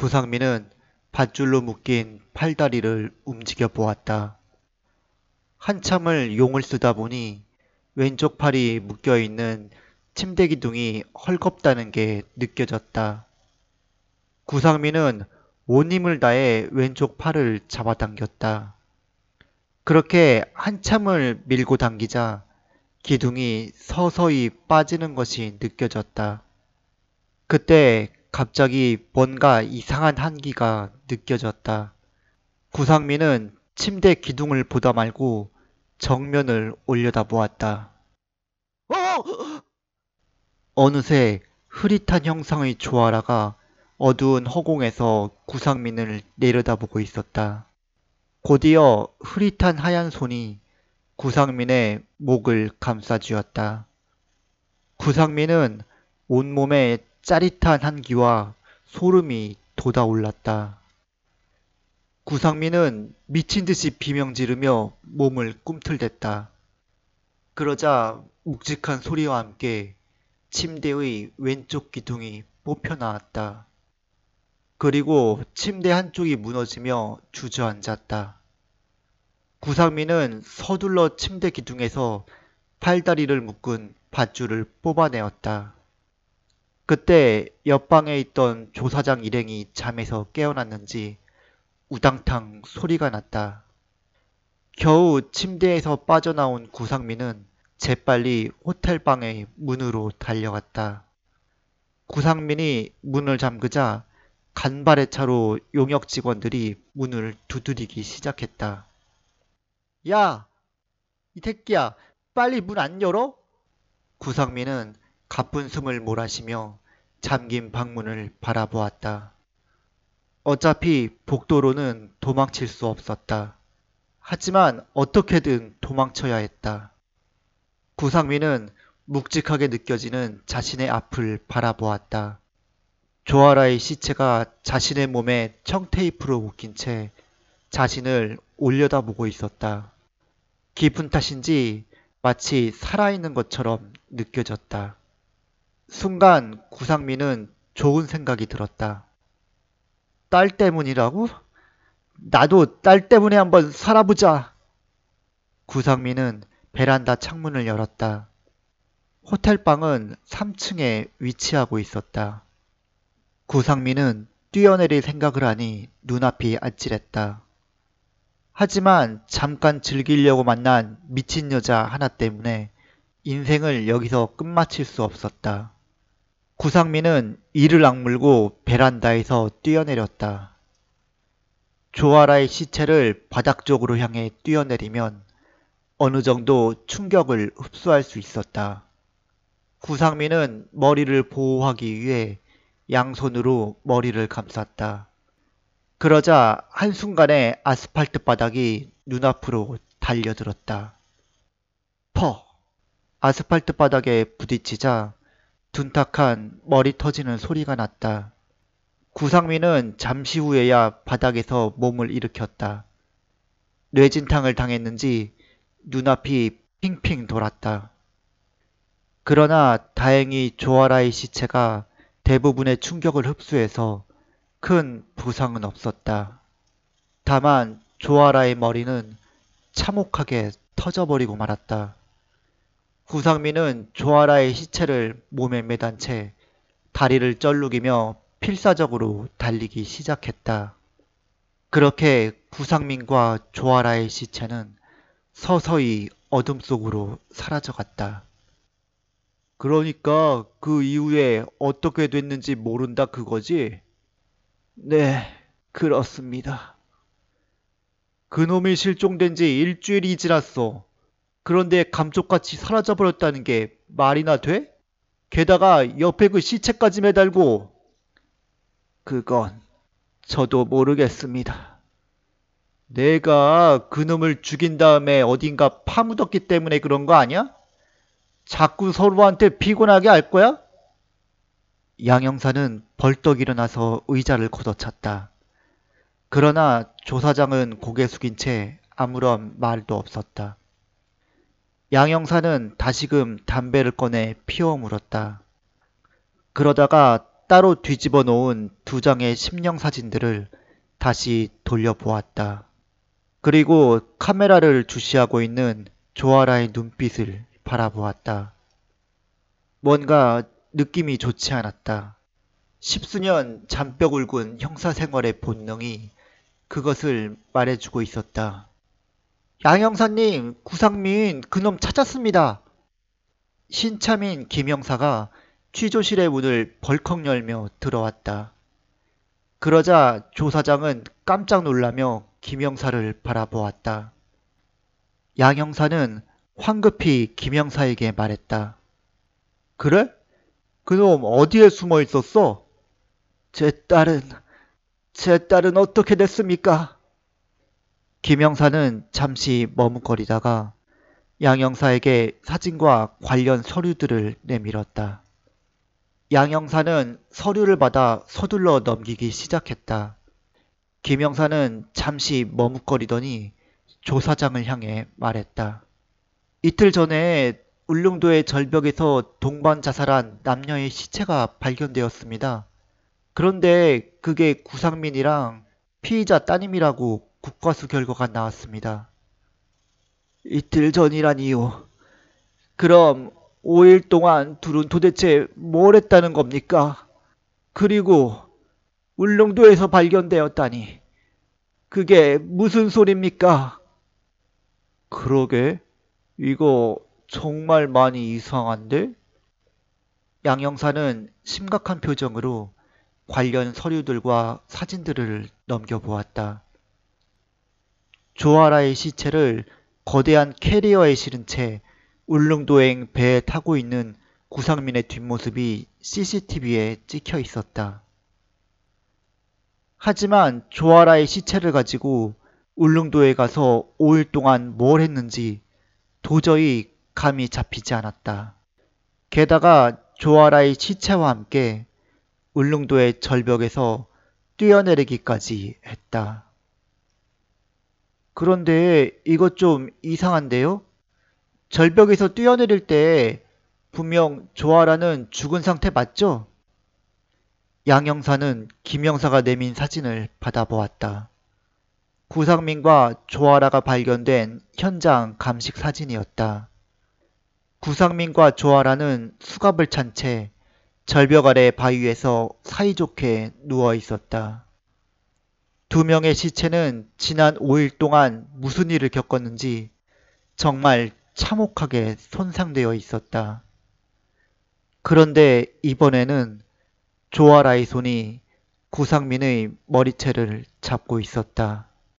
구상민은 밧줄로 묶인 팔다리를 움직여 보았다. 한참을 용을 쓰다 보니 왼쪽 팔이 묶여 있는 침대 기둥이 헐겁다는 게 느껴졌다. 구상민은 온 힘을 다해 왼쪽 팔을 잡아당겼다. 그렇게 한참을 밀고 당기자 기둥이 서서히 빠지는 것이 느껴졌다. 그때 갑자기 뭔가 이상한 한기가 느껴졌다. 구상민은 침대 기둥을 보다 말고 정면을 올려다 보았다. 어! 어느새 흐릿한 형상의 조아라가 어두운 허공에서 구상민을 내려다보고 있었다. 곧이어 흐릿한 하얀 손이 구상민의 목을 감싸 쥐었다. 구상민은 온몸에 짜릿한 한기와 소름이 돋아올랐다. 구상민은 미친 듯이 비명 지르며 몸을 꿈틀댔다. 그러자 묵직한 소리와 함께 침대의 왼쪽 기둥이 뽑혀 나왔다. 그리고 침대 한쪽이 무너지며 주저앉았다. 구상민은 서둘러 침대 기둥에서 팔다리를 묶은 밧줄을 뽑아내었다. 그때 옆방에 있던 조사장 일행이 잠에서 깨어났는지 우당탕 소리가 났다. 겨우 침대에서 빠져나온 구상민은 재빨리 호텔방의 문으로 달려갔다. 구상민이 문을 잠그자 간발의 차로 용역 직원들이 문을 두드리기 시작했다. 야! 이 새끼야! 빨리 문 안 열어? 구상민은 가쁜 숨을 몰아쉬며 잠긴 방문을 바라보았다. 어차피 복도로는 도망칠 수 없었다. 하지만 어떻게든 도망쳐야 했다. 구상민은 묵직하게 느껴지는 자신의 앞을 바라보았다. 조아라의 시체가 자신의 몸에 청테이프로 묶인 채 자신을 올려다보고 있었다. 깊은 탓인지 마치 살아있는 것처럼 느껴졌다. 순간 구상민은 좋은 생각이 들었다. 딸 때문이라고? 나도 딸 때문에 한번 살아보자. 구상민은 베란다 창문을 열었다. 호텔방은 3층에 위치하고 있었다. 구상민은 뛰어내릴 생각을 하니 눈앞이 아찔했다. 하지만 잠깐 즐기려고 만난 미친 여자 하나 때문에 인생을 여기서 끝마칠 수 없었다. 구상민은 이를 악물고 베란다에서 뛰어내렸다. 조아라의 시체를 바닥 쪽으로 향해 뛰어내리면 어느 정도 충격을 흡수할 수 있었다. 구상민은 머리를 보호하기 위해 양손으로 머리를 감쌌다. 그러자 한순간에 아스팔트 바닥이 눈앞으로 달려들었다. 퍼! 아스팔트 바닥에 부딪히자 둔탁한 머리 터지는 소리가 났다. 구상민은 잠시 후에야 바닥에서 몸을 일으켰다. 뇌진탕을 당했는지 눈앞이 핑핑 돌았다. 그러나 다행히 조아라의 시체가 대부분의 충격을 흡수해서 큰 부상은 없었다. 다만 조아라의 머리는 참혹하게 터져버리고 말았다. 구상민은 조아라의 시체를 몸에 매단 채 다리를 쩔룩이며 필사적으로 달리기 시작했다. 그렇게 구상민과 조아라의 시체는 서서히 어둠 속으로 사라져갔다. 그러니까 그 이후에 어떻게 됐는지 모른다 그거지? 네, 그렇습니다. 그놈이 실종된 지 일주일이 지났어. 그런데 감쪽같이 사라져버렸다는 게 말이나 돼? 게다가 옆에 그 시체까지 매달고. 그건 저도 모르겠습니다. 내가 그놈을 죽인 다음에 어딘가 파묻었기 때문에 그런 거 아니야? 자꾸 서로한테 피곤하게 할 거야? 양 형사는 벌떡 일어나서 의자를 걷어찼다. 그러나 조사장은 고개 숙인 채 아무런 말도 없었다. 양 형사는 다시금 담배를 꺼내 피워 물었다. 그러다가 따로 뒤집어 놓은 두 장의 심령 사진들을 다시 돌려보았다. 그리고 카메라를 주시하고 있는 조아라의 눈빛을 바라보았다. 뭔가 느낌이 좋지 않았다. 십수년 잔뼈 굵은 형사 생활의 본능이 그것을 말해주고 있었다. 양 형사님, 구상민 그놈 찾았습니다. 신참인 김 형사가 취조실의 문을 벌컥 열며 들어왔다. 그러자 조 사장은 깜짝 놀라며 김 형사를 바라보았다. 양 형사는 황급히 김 형사에게 말했다. 그래? 그놈 어디에 숨어 있었어? 제 딸은, 제 딸은 어떻게 됐습니까? 김 형사는 잠시 머뭇거리다가 양 형사에게 사진과 관련 서류들을 내밀었다. 양 형사는 서류를 받아 서둘러 넘기기 시작했다. 김 형사는 잠시 머뭇거리더니 조 사장을 향해 말했다. 이틀 전에 울릉도의 절벽에서 동반 자살한 남녀의 시체가 발견되었습니다. 그런데 그게 구상민이랑 피의자 따님이라고 국과수 결과가 나왔습니다. 이틀 전이라니요. 그럼 5일 동안 둘은 도대체 뭘 했다는 겁니까? 그리고 울릉도에서 발견되었다니. 그게 무슨 소립니까? 그러게, 이거 정말 많이 이상한데? 양 형사는 심각한 표정으로 관련 서류들과 사진들을 넘겨보았다. 조아라의 시체를 거대한 캐리어에 실은 채 울릉도행 배에 타고 있는 구상민의 뒷모습이 CCTV에 찍혀 있었다. 하지만 조아라의 시체를 가지고 울릉도에 가서 5일 동안 뭘 했는지 도저히 감이 잡히지 않았다. 게다가 조아라의 시체와 함께 울릉도의 절벽에서 뛰어내리기까지 했다. 그런데 이것 좀 이상한데요? 절벽에서 뛰어내릴 때 분명 조아라는 죽은 상태 맞죠? 양 형사는 김 형사가 내민 사진을 받아보았다. 구상민과 조아라가 발견된 현장 감식 사진이었다. 구상민과 조아라는 수갑을 찬 채 절벽 아래 바위에서 사이좋게 누워 있었다. 두 명의 시체는 지난 5일 동안 무슨 일을 겪었는지 정말 참혹하게 손상되어 있었다. 그런데 이번에는 조아라의 손이 구상민의 머리채를 잡고 있었다.